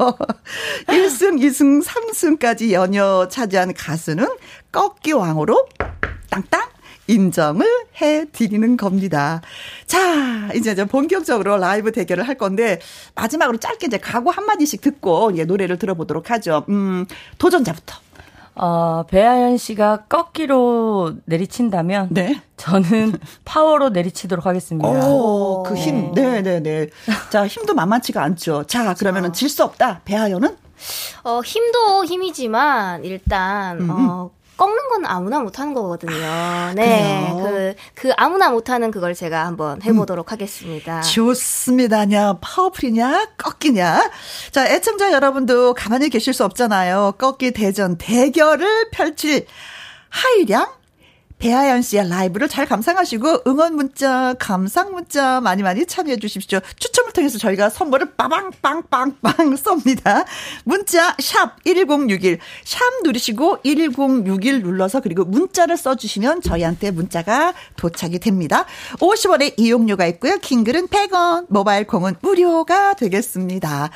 1승, 2승, 3승까지 연여 차지한 가수는 꺾기왕으로 땅땅 인정을 해 드리는 겁니다. 자, 이제 이제 본격적으로 라이브 대결을 할 건데 마지막으로 짧게 이제 각오 한 마디씩 듣고 이제 노래를 들어보도록 하죠. 음, 도전자부터. 어, 배아연 씨가 꺾기로 내리친다면 네. 저는 파워로 내리치도록 하겠습니다. 오, 그 힘. 네, 네, 네. 자, 힘도 만만치가 않죠. 자, 그러면은 질 수 없다. 배아연은 어, 힘도 힘이지만 일단 음. 어 꺾는 건 아무나 못하는 거거든요. 네, 그, 그 아무나 못하는 그걸 제가 한번 해보도록 음. 하겠습니다. 좋습니다냐, 파워풀이냐, 꺾기냐. 자, 애청자 여러분도 가만히 계실 수 없잖아요. 꺾기 대전 대결을 펼칠 하이량 배아연 씨의 라이브를 잘 감상하시고 응원 문자, 감상 문자 많이 많이 참여해 주십시오. 추첨을 통해서 저희가 선물을 빠방빵빵빵 쏩니다. 문자 샵 1061, 샵 누르시고 1061 눌러서 그리고 문자를 써주시면 저희한테 문자가 도착이 됩니다. 50원의 이용료가 있고요. 킹글은 100원, 모바일 콩은 무료가 되겠습니다.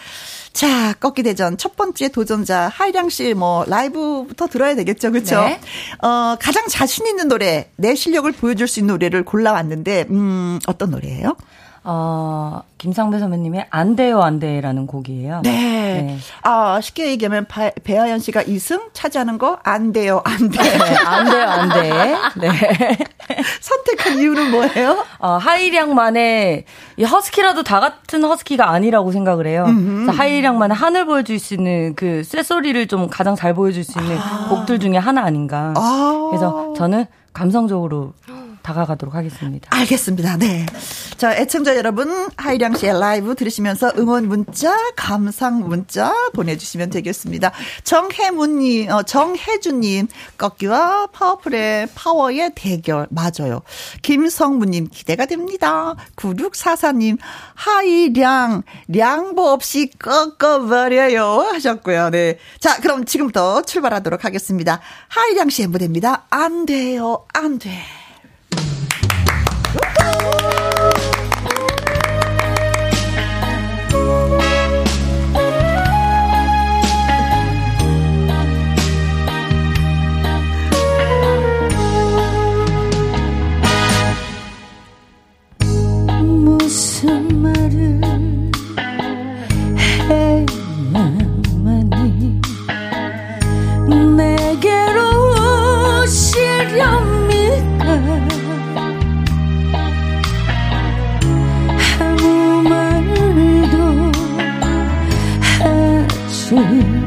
자, 꺾기 대전 첫 번째 도전자 하이량 씨 뭐 라이브부터 들어야 되겠죠. 그렇죠? 네. 어, 가장 자신 있는 노래, 내 실력을 보여줄 수 있는 노래를 골라왔는데 음, 어떤 노래예요? 어, 김상배 선배님의 안 돼요, 안 돼라는 곡이에요. 네. 네. 아, 쉽게 얘기하면 바, 배아연 씨가 2승 차지하는 거 안 돼요, 안 돼. 네, 안 돼요, 안 돼. 네. 선택한 이유는 뭐예요? 어, 하이량만의, 이 허스키라도 다 같은 허스키가 아니라고 생각을 해요. 하이량만의 하늘 보여줄 수 있는 그 쇳소리를 좀 가장 잘 보여줄 수 있는 아. 곡들 중에 하나 아닌가. 아. 그래서 저는 감성적으로 다가가도록 하겠습니다. 알겠습니다. 네. 자, 애청자 여러분, 하이량 씨의 라이브 들으시면서 응원 문자, 감상 문자 보내주시면 되겠습니다. 정혜문님, 어, 정혜주님, 꺾기와 파워풀의 파워의 대결, 맞아요. 김성무님, 기대가 됩니다. 9644님, 하이량, 량보 없이 꺾어버려요. 하셨고요. 네. 자, 그럼 지금부터 출발하도록 하겠습니다. 하이량 씨의 무대입니다. 안 돼요, 안 돼. 보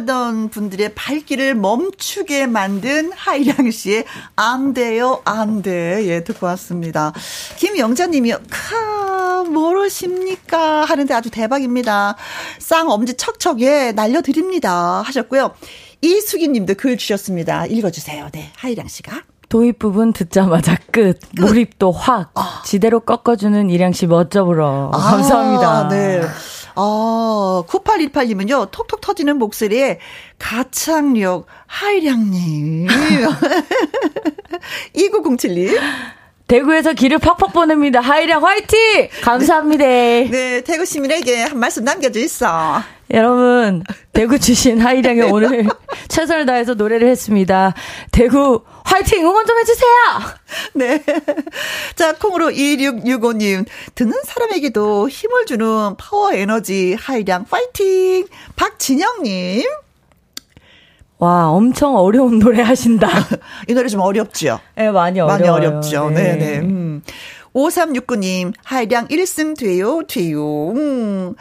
지나가던 분들의 발길을 멈추게 만든 하이량 씨의 안 돼요, 안 돼. 예, 듣고 왔습니다. 김영자님이요. 카, 모르십니까? 하는데 아주 대박입니다. 쌍엄지 척척, 예, 날려드립니다. 하셨고요. 이수기 님도 글 주셨습니다. 읽어주세요. 네, 하이량 씨가. 도입 부분 듣자마자 끝. 몰입도 확. 지대로 꺾어주는 이량 씨 멋져. 감사합니다. 아, 네. 아, 9818님은요, 톡톡 터지는 목소리에 가창력 하이량님. 2907님. 대구에서 길을 팍팍 보냅니다. 하이량 화이팅! 감사합니다. 네, 태구 시민에게 한 말씀 남겨주있어. 여러분, 대구 출신 하이량이 오늘 최선을 다해서 노래를 했습니다. 대구 화이팅! 응원 좀 해주세요! 네. 자, 콩으로 2665님. 듣는 사람에게도 힘을 주는 파워 에너지 하이량 파이팅! 박진영님. 와, 엄청 어려운 노래 하신다. 이 노래 좀 어렵죠? 네, 많이 어려워요. 많이 어렵죠. 네, 네. 음. 5369님, 하이량 1승 돼요, 돼요. 음.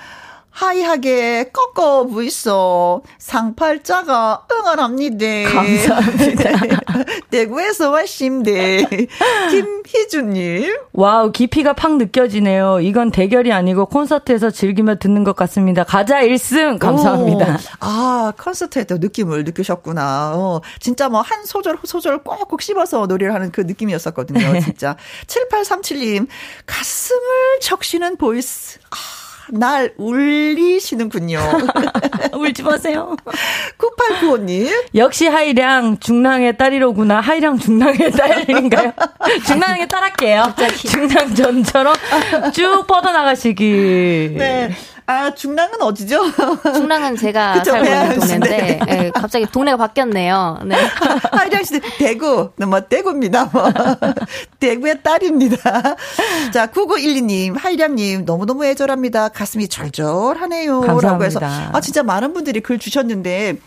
하이하게 꺾어 부있어. 상팔자가 응원합니다. 감사합니다. 대구에서 왔심더. 김희준님. wow, 깊이가 팍 느껴지네요. 이건 대결이 아니고 콘서트에서 즐기며 듣는 것 같습니다. 가자 1승! 감사합니다. 오, 아, 콘서트에도 느낌을 느끼셨구나. 어, 진짜 뭐 한 소절, 소절 꼭꼭 씹어서 노래를 하는 그 느낌이었었거든요. 진짜. 7837님, 가슴을 적시는 voice. 아. 날 울리시는군요. 울지 마세요. 9895님. 역시 하이량 중랑의 딸이로구나. 하이량 중랑의 딸인가요? 중랑의 딸 할게요. 중랑 전처럼 쭉 뻗어나가시기. 네. 아, 중랑은 어디죠? 중랑은 제가 그쵸, 살고 있는 동네인데, 네, 갑자기 동네가 바뀌었네요. 네. 하이량 씨, 대구, 뭐, 대구입니다. 뭐. 대구의 딸입니다. 자, 9912님, 하이량님, 너무너무 애절합니다. 가슴이 절절하네요. 감사합니다. 라고 해서, 아, 진짜 많은 분들이 글 주셨는데,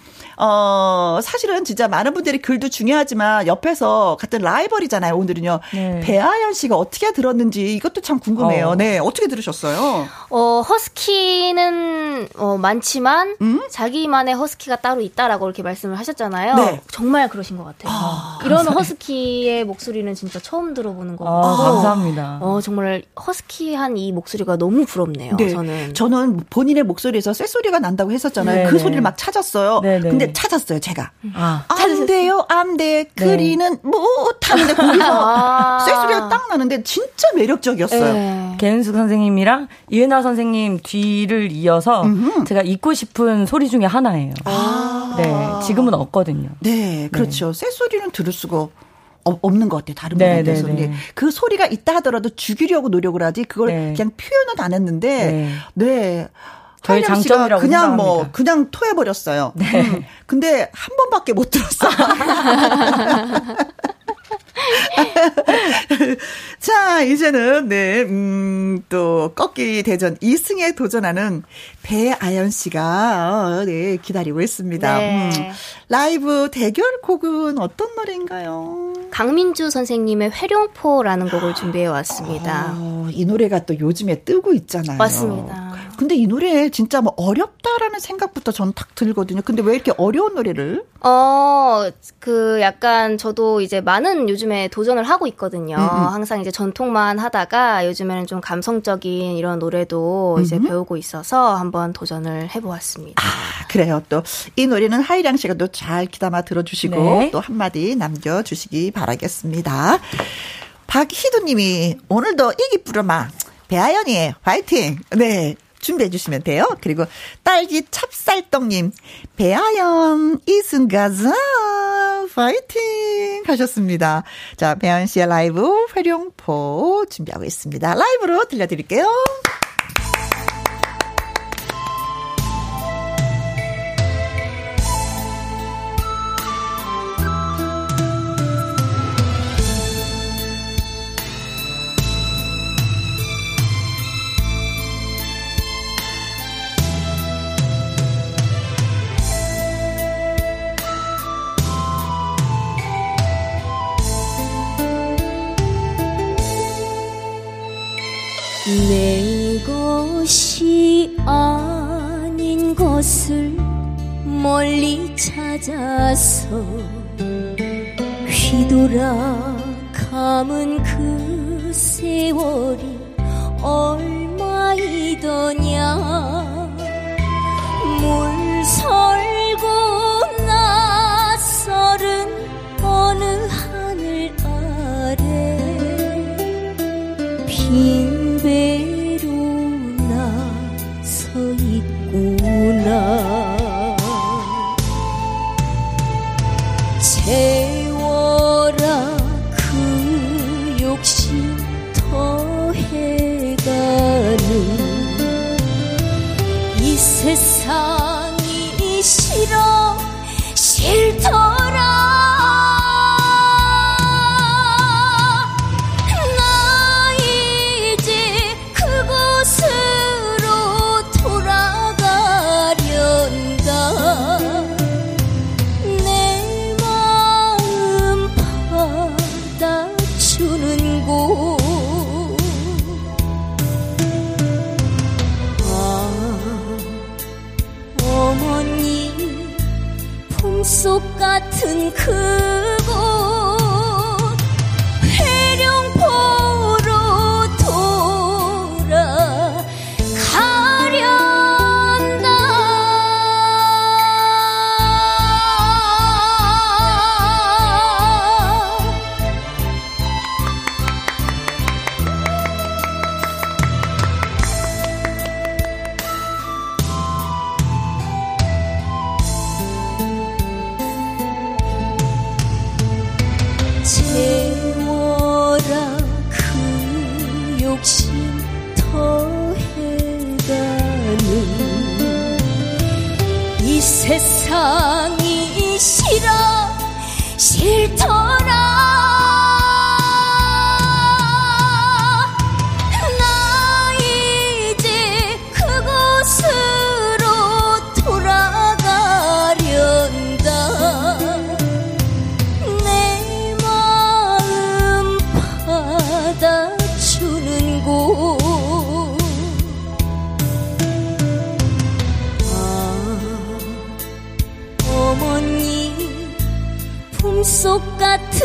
어, 사실은 진짜 많은 분들이 글도 중요하지만 옆에서 같은 라이벌이잖아요, 오늘은요. 네. 배아연 씨가 어떻게 들었는지 이것도 참 궁금해요. 어. 네, 어떻게 들으셨어요? 어, 허스키는 어, 많지만 음? 자기만의 허스키가 따로 있다라고 이렇게 말씀을 하셨잖아요. 네. 정말 그러신 것 같아요. 아, 이런 감사합니다. 허스키의 목소리는 진짜 처음 들어보는 거고. 아, 감사합니다. 어, 정말 허스키한 이 목소리가 너무 부럽네요. 네. 저는. 저는 본인의 목소리에서 쇠소리가 난다고 했었잖아요. 네네. 그 네. 소리를 막 찾았어요. 네네. 네. 근데 찾았어요, 제가. 아. 안 돼요, 안 돼. 그리는 네. 못하는데 거기서 아. 쇠소리가 딱 나는데 진짜 매력적이었어요. 네. 개은숙 선생님이랑 이은하 선생님 뒤를 이어서 음흠. 제가 잊고 싶은 소리 중에 하나예요. 아. 네, 지금은 없거든요. 네, 그렇죠. 네. 쇠소리는 들을 수가 없는 것 같아요. 다른 네, 분한테서. 네, 네. 그 소리가 있다 하더라도 죽이려고 노력을 하지 그걸 네. 그냥 표현은 안 했는데 네. 네. 저희 장점이라고 그냥 생각합니다. 뭐 그냥 토해 버렸어요. 네. 음, 근데 한 번밖에 못 들었어. 자, 이제는, 네, 음, 또, 꺾기 대전 2승에 도전하는 배아연 씨가, 어, 네, 기다리고 있습니다. 네. 음, 라이브 대결 곡은 어떤 노래인가요? 강민주 선생님의 회룡포라는 곡을 준비해 왔습니다. 어, 이 노래가 또 요즘에 뜨고 있잖아요. 맞습니다. 근데 이 노래 진짜 뭐 어렵다라는 생각부터 딱 들거든요. 근데 왜 이렇게 어려운 노래를? 어, 그 약간 저도 이제 많은 요즘에 도전을 하고 있거든요. 음음. 항상 이제 전통만 하다가 요즘에는 좀 감성적인 이런 노래도 음흠. 이제 배우고 있어서 한번 도전을 해보았습니다. 아, 그래요. 또 이 노래는 하이량 씨가 또잘 기담아 들어주시고 네. 또 한마디 남겨주시기 바라겠습니다. 박희두 님이 오늘도 이기 부르마. 배아연이 화이팅! 네. 준비해 주시면 돼요. 그리고 딸기 찹쌀떡님, 배아연, 이승가자, 파이팅! 하셨습니다. 자, 배아연 씨의 라이브 회룡포 준비하고 있습니다. 라이브로 들려드릴게요. 것이 아닌 것을 멀리 찾아서 휘돌아 감은 그 세월이 얼마이더냐. 물설고 낯설은 어느 하늘 아래 빈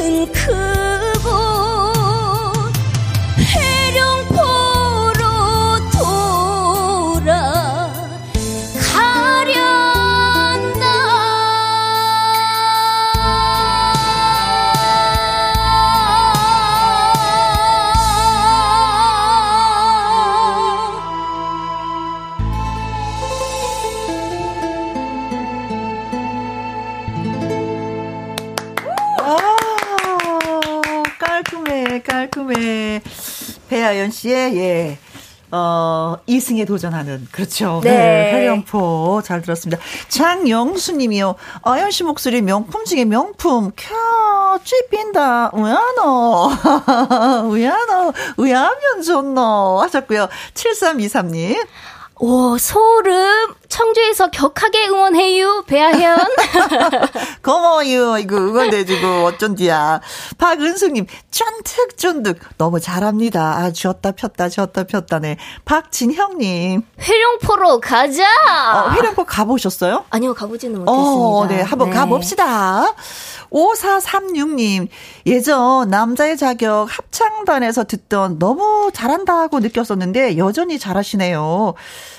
같은 씨의, 예. 어, 2승에 도전하는, 그렇죠. 네. 네. 회령포. 잘 들었습니다. 장영수 님이요. 아연 씨 목소리 명품 중에 명품. 캬, 쥐빈다. 우야노. 우야노. 우야면 좋노. 하셨고요. 7323님. 오, 소름. 청주에서 격하게 응원해요, 배아현. 고마워요. 이거 응원해주고, 어쩐디야. 박은숙님, 쫀득쫀득. 너무 잘합니다. 아, 쥐었다 폈다, 쥐었다 폈다네. 박진형님. 회룡포로 가자! 어, 회룡포 가보셨어요? 아니요, 가보지는 못했습니다. 어, 네, 한번 네. 가봅시다. 5436님, 예전 남자의 자격 합창단에서 듣던 너무 잘한다고 느꼈었는데 여전히 잘하시네요.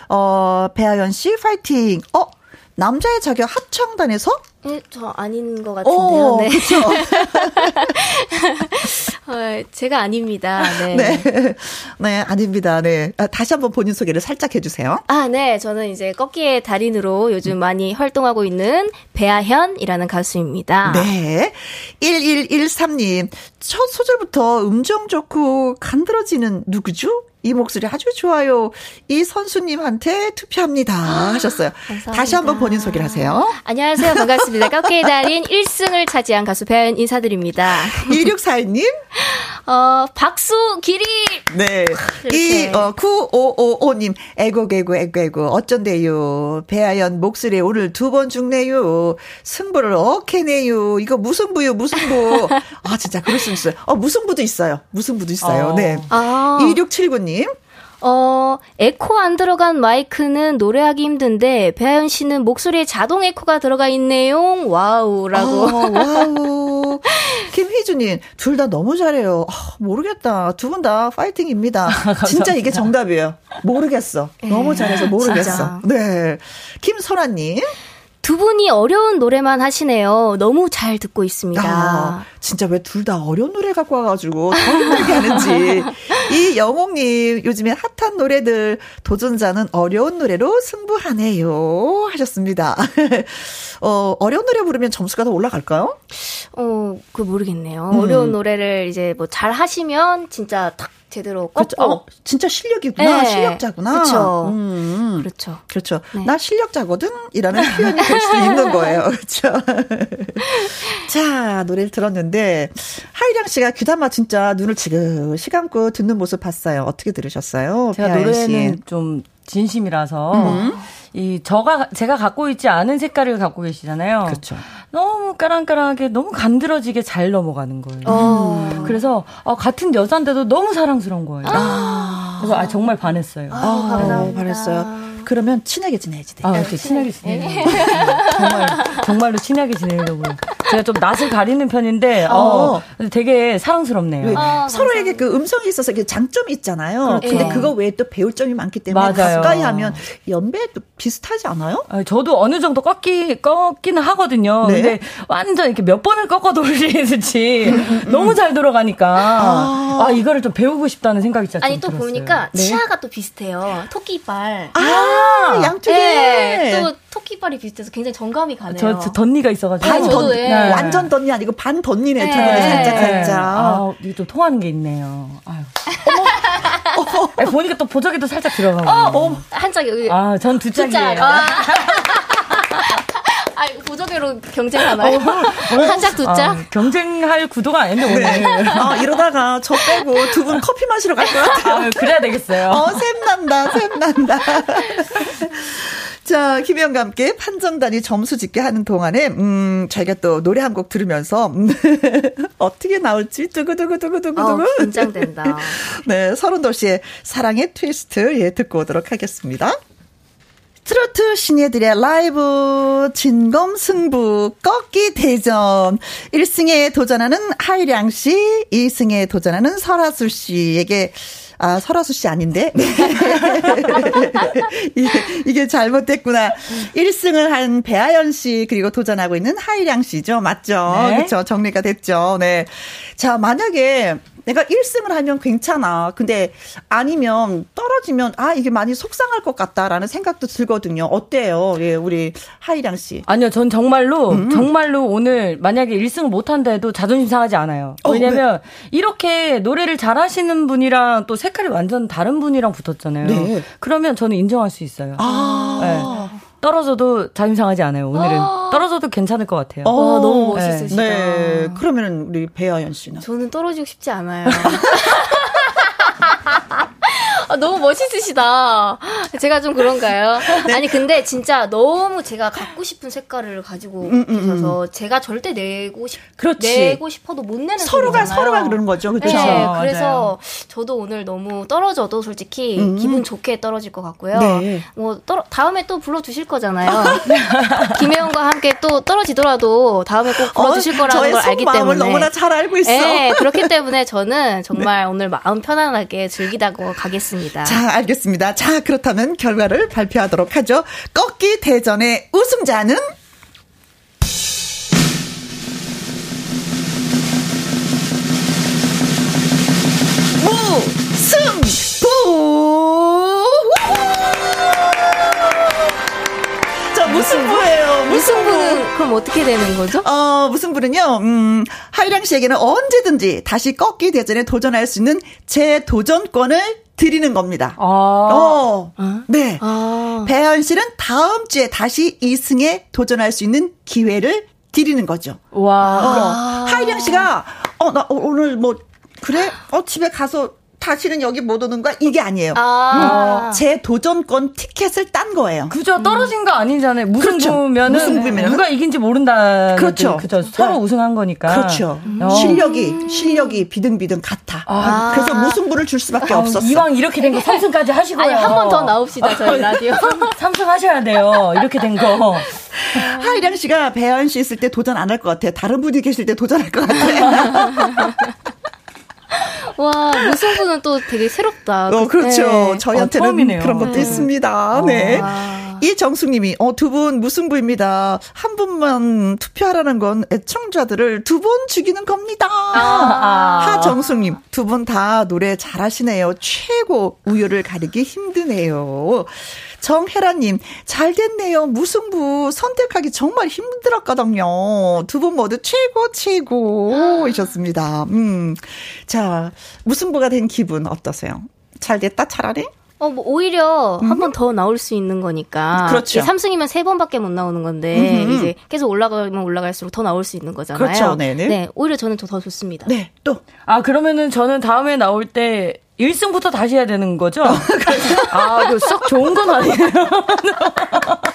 어, 배아연 씨, 파이팅! 어, 남자의 자격 합창단에서? 네, 저 아닌 것 같은데요. 오, 네. 그렇죠. 어, 제가 아닙니다. 네. 네. 네, 아닙니다. 네. 아, 다시 한번 본인 소개를 살짝 해주세요. 아, 네. 저는 이제 꺾기의 달인으로 요즘 많이 활동하고 있는 배아현이라는 가수입니다. 네. 1113님, 첫 소절부터 음정 좋고 간드러지는 누구죠? 이 목소리 아주 좋아요. 이 선수님한테 투표합니다. 하셨어요. 감사합니다. 다시 한번 본인 소개를 하세요. 안녕하세요. 반갑습니다. 꺾기의 달인 1승을 차지한 가수 배아연 인사드립니다. 2642님. 어, 박수 길이. 네. 이, 어, 9555님. 애고, 애고, 애고, 애고. 어쩐대요. 배아연 목소리 오늘 두 번 죽네요. 승부를 어케네요. 이거 무승부요, 무승부. 아, 진짜 그럴 수 있어요. 어, 무승부도 있어요. 무승부도 있어요. 어. 네. 아. 2679님. 어, 에코 안 들어간 마이크는 노래하기 힘든데, 배아연 씨는 목소리에 자동 에코가 들어가 있네요. wow 라고. 어, wow. 김희주님, 둘 다 너무 잘해요. 아, 모르겠다. 두 분 다 파이팅입니다. 진짜 이게 정답이에요. 모르겠어. 너무 잘해서 모르겠어. 네. 김설아님. 두 분이 어려운 노래만 하시네요. 너무 잘 듣고 있습니다. 아, 진짜 왜 둘 다 어려운 노래 갖고 와가지고 더 힘들게 하는지. 이 영옥님, 요즘에 핫한 노래들, 도전자는 어려운 노래로 승부하네요. 하셨습니다. 어, 어려운 노래 부르면 점수가 더 올라갈까요? 어, 그 모르겠네요. 음. 어려운 노래를 이제 뭐 잘 하시면 진짜 탁 제대로 꺾고. 어, 진짜 실력이구나. 네. 실력자구나. 그렇죠. 음. 그렇죠. 그렇죠. 네. 나 실력자거든? 이라는 표현이 될 수 있는 거예요. 그렇죠. 자, 노래를 들었는데 하이량 씨가 귀담아 진짜 눈을 지그시 감고 듣는 모습 봤어요. 어떻게 들으셨어요? 제가 노래는 씨. 좀 진심이라서 음. 이 저가 제가 갖고 있지 않은 색깔을 갖고 계시잖아요. 그렇죠. 너무 까랑까랑하게 너무 간드러지게 잘 넘어가는 거예요. 어. 그래서 어, 같은 여자인데도 너무 사랑스러운 거예요. 아. 그래서 아 정말 반했어요. 아, 아 반했어요. 그러면 친하게 지내야지 돼. 아, 네, 친하게 지내요. 정말, 정말로 친하게 지내려고요. 제가 좀 낯을 가리는 편인데, 어, 어 되게 사랑스럽네요. 아, 서로에게 그 음성이 있어서 장점이 있잖아요. 그렇죠. 근데 그거 외에 또 배울 점이 많기 때문에 맞아요. 가까이 하면 연배도 비슷하지 않아요? 아, 저도 어느 정도 꺾기, 꺾기는 하거든요. 네? 근데 완전 이렇게 몇 번을 꺾어 돌리듯이 너무 잘 돌아가니까, 아. 아, 이거를 좀 배우고 싶다는 생각이 진짜 아니, 또 들었어요. 보니까 네? 치아가 또 비슷해요. 토끼발. 아, 아 양쪽에. 네, 또 토끼발이 비슷해서 굉장히 정감이 가네요. 저, 저 덧니가 있어가지고. 반 덧, 네. 네. 완전 덧니 아니고 반 덧니네. 네. 살짝, 살짝. 아, 이게 또 통하는 게 있네요. 아유. 어머. 어. 보니까 또 보조개도 살짝 들어가고. 어, 어. 한짝 여기. 아, 전 두 짝이에요. 아. 아, 보조개로 경쟁하나요? 어, 한 짝 두 짝? 아, 경쟁할 구도가 아닌데, 오늘. 네. 아, 이러다가 저 빼고 두 분 커피 마시러 갈 것 같아요. 아, 그래야 되겠어요. 어, 샘난다, 샘난다. 자, 김혜영과 함께 판정단이 점수 짓게 하는 동안에, 음, 저희가 또 노래 한 곡 들으면서, 음, 어떻게 나올지, 두구두구두구두구두구. 어, 긴장된다. 네, 서른도시의 사랑의 트위스트, 예, 듣고 오도록 하겠습니다. 트로트 신예들의 라이브 진검 승부 꺾기 대전 1승에 도전하는 하이량 씨, 2승에 도전하는 설아수 씨에게 아, 설아수 씨 아닌데? 이게, 이게 잘못됐구나. 1승을 한 배아연 씨, 그리고 도전하고 있는 하이량 씨죠. 맞죠? 네. 그렇죠. 정리가 됐죠. 네. 자, 만약에 내가 1승을 하면 괜찮아. 근데 아니면 떨어지면 아 이게 많이 속상할 것 같다라는 생각도 들거든요. 어때요? 예, 우리 하이량 씨. 아니요, 전 정말로 음. 정말로 오늘 만약에 1승을 못 한다 해도 자존심 상하지 않아요. 왜냐면 어, 네. 이렇게 노래를 잘하시는 분이랑 또 색깔이 완전 다른 분이랑 붙었잖아요. 네. 그러면 저는 인정할 수 있어요. 아. 네. 떨어져도 자존심 상하지 않아요. 오늘은 아~ 떨어져도 괜찮을 것 같아요. 어, 아, 너무 멋있으시다. 네. 네. 그러면 우리 배아연 씨는 저는 떨어지고 싶지 않아요. 아, 너무 멋있으시다. 제가 좀 그런가요? 네. 아니 근데 진짜 너무 제가 갖고 싶은 색깔을 가지고 음, 음, 계셔서 음. 제가 절대 내고 싶 그렇지. 내고 싶어도 못 내는 서로가 소리잖아요. 서로가 그러는 거죠. 그렇죠. 네, 그래서 맞아요. 저도 오늘 너무 떨어져도 솔직히 음. 기분 좋게 떨어질 것 같고요. 네. 뭐 떨어, 다음에 또 불러 주실 거잖아요. 김혜원과 함께 또 떨어지더라도 다음에 꼭 불러 주실 어, 거라는 걸 알기 때문에 너무나 잘 알고 있어. 네, 그렇기 때문에 저는 정말 네. 오늘 마음 편안하게 즐기다고 가겠습니다. 자, 알겠습니다. 자, 그렇다면 결과를 발표하도록 하죠. 꺾기 대전의 우승자는 무승부! 자, 무승부예요. 무승부는 그럼 어떻게 되는 거죠? 어, 무승부는요, 음, 하이랑 씨에게는 언제든지 다시 꺾기 대전에 도전할 수 있는 재도전권을 드리는 겁니다. 아. 어. 아. 네. 아. 배현 씨는 다음 주에 다시 2승에 도전할 수 있는 기회를 드리는 거죠. 와. 어. 하이령 씨가 어 나 오늘 뭐 그래? 어 집에 가서 다시는 여기 못 오는 거야? 이게 아니에요. 아. 음, 제 도전권 티켓을 딴 거예요. 그죠. 떨어진 거 아니잖아요. 무승부면은 그렇죠. 무승부면 누가 이긴지 모른다. 그렇죠. 그죠. 서로 네. 우승한 거니까. 그렇죠. 음. 실력이 실력이 비등비등 같아. 아. 그래서 무승부를 줄 수밖에 아, 없었어. 이왕 이렇게 된 거 3승까지 하시고요. 한 번 더 나옵시다. 저희 라디오. 3승 하셔야 돼요. 이렇게 된 거. 하이량 씨가 배현 씨 있을 때 도전 안 할 것 같아요. 다른 분이 계실 때 도전할 것 같아요. 와, 무승부는 또 되게 새롭다. 어, 그렇죠. 네. 저희한테는 어, 그런 것도 네. 있습니다. 네. 아. 이정숙님이, 어, 두 분 무승부입니다. 한 분만 투표하라는 건 애청자들을 두분 죽이는 겁니다. 아. 하정숙님, 두 분 다 노래 잘하시네요. 최고. 우열을 가리기 힘드네요. 정혜라님, 잘 됐네요. 무승부 선택하기 정말 힘들었거든요. 두 분 모두 최고, 최고 이셨습니다. 음. 자, 무승부가 된 기분 어떠세요? 잘 됐다, 차라리? 어, 뭐, 오히려 한 번 더 나올 수 있는 거니까. 그렇죠. 3승이면 3번밖에 못 나오는 건데, 음흠. 이제 계속 올라가면 올라갈수록 더 나올 수 있는 거잖아요. 그렇죠. 네네. 네. 오히려 저는 더, 더 좋습니다. 네, 또. 아, 그러면은 저는 다음에 나올 때 1승부터 다시 해야 되는 거죠? 아, 그썩 좋은 건 아니에요.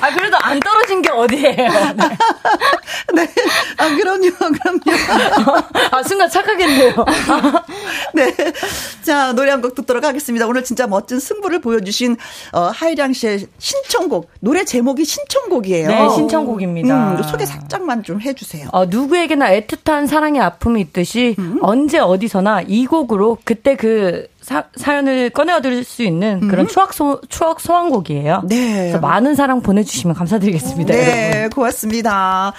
아, 그래도 안 떨어진 게 어디예요? 네. 네. 아, 그럼요, 그럼요. 아, 순간 착각했네요. 네. 자, 노래 한 곡 듣도록 하겠습니다. 오늘 진짜 멋진 승부를 보여주신, 어, 하이량 씨의 신청곡. 노래 제목이 신청곡이에요. 네, 신청곡입니다. 음, 소개 살짝만 좀 해주세요. 어, 누구에게나 애틋한 사랑의 아픔이 있듯이 음. 언제 어디서나 이 곡으로 그때 그 사, 사연을 꺼내드릴 수 있는 음. 그런 추억 소, 추억 소환곡이에요. 네. 그래서 많은 사랑 보내주시면 감사드리겠습니다. 네, 여러분. 고맙습니다.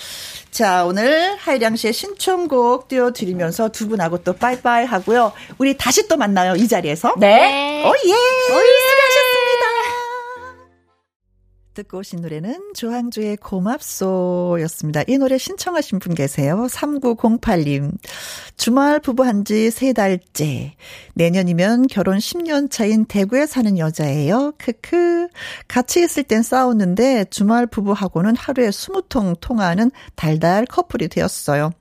자, 오늘 하이량 씨의 신청곡 띄워드리면서 두 분하고 또 빠이빠이 하고요. 우리 다시 또 만나요, 이 자리에서. 네. 오, 예. 오, 예. 수고하셨습니다. 듣고 오신 노래는 조항조의 고맙소였습니다. 이 노래 신청하신 분 계세요. 3908님. 주말 부부한 지 세 달째. 내년이면 결혼 10년 차인 대구에 사는 여자예요. 크크. 같이 있을 땐 싸웠는데 주말 부부하고는 하루에 20통 통화하는 달달 커플이 되었어요.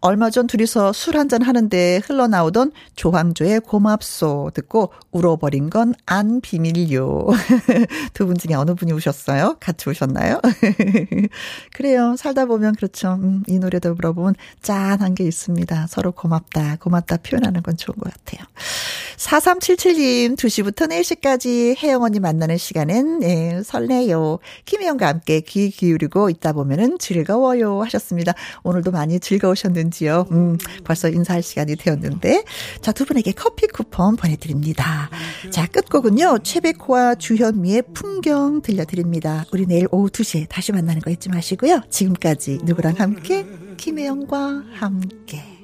얼마 전 둘이서 술 한잔 하는데 흘러나오던 조항조의 고맙소 듣고 울어버린 건 안 비밀요. 두 분 중에 어느 분이 우셨어요? 같이 우셨나요? 그래요. 살다 보면 그렇죠. 음, 이 노래도 물어보면 짠한 게 있습니다. 서로 고맙다, 고맙다 표현하는 건 좋은 것 같아요. 4377님, 2시부터 4시까지 혜영 언니 만나는 시간은, 예, 설레요. 김혜영과 함께 귀 기울이고 있다 보면은 즐거워요. 하셨습니다. 오늘도 많이 즐거우셨는지요? 음, 벌써 인사할 시간이 되었는데. 자, 두 분에게 커피 쿠폰 보내드립니다. 자, 끝곡은요, 최백호와 주현미의 풍경 들려드립 니다. 우리 내일 오후 2시에 다시 만나는 거 잊지 마시고요. 지금까지 누구랑 함께? 김혜영과 함께.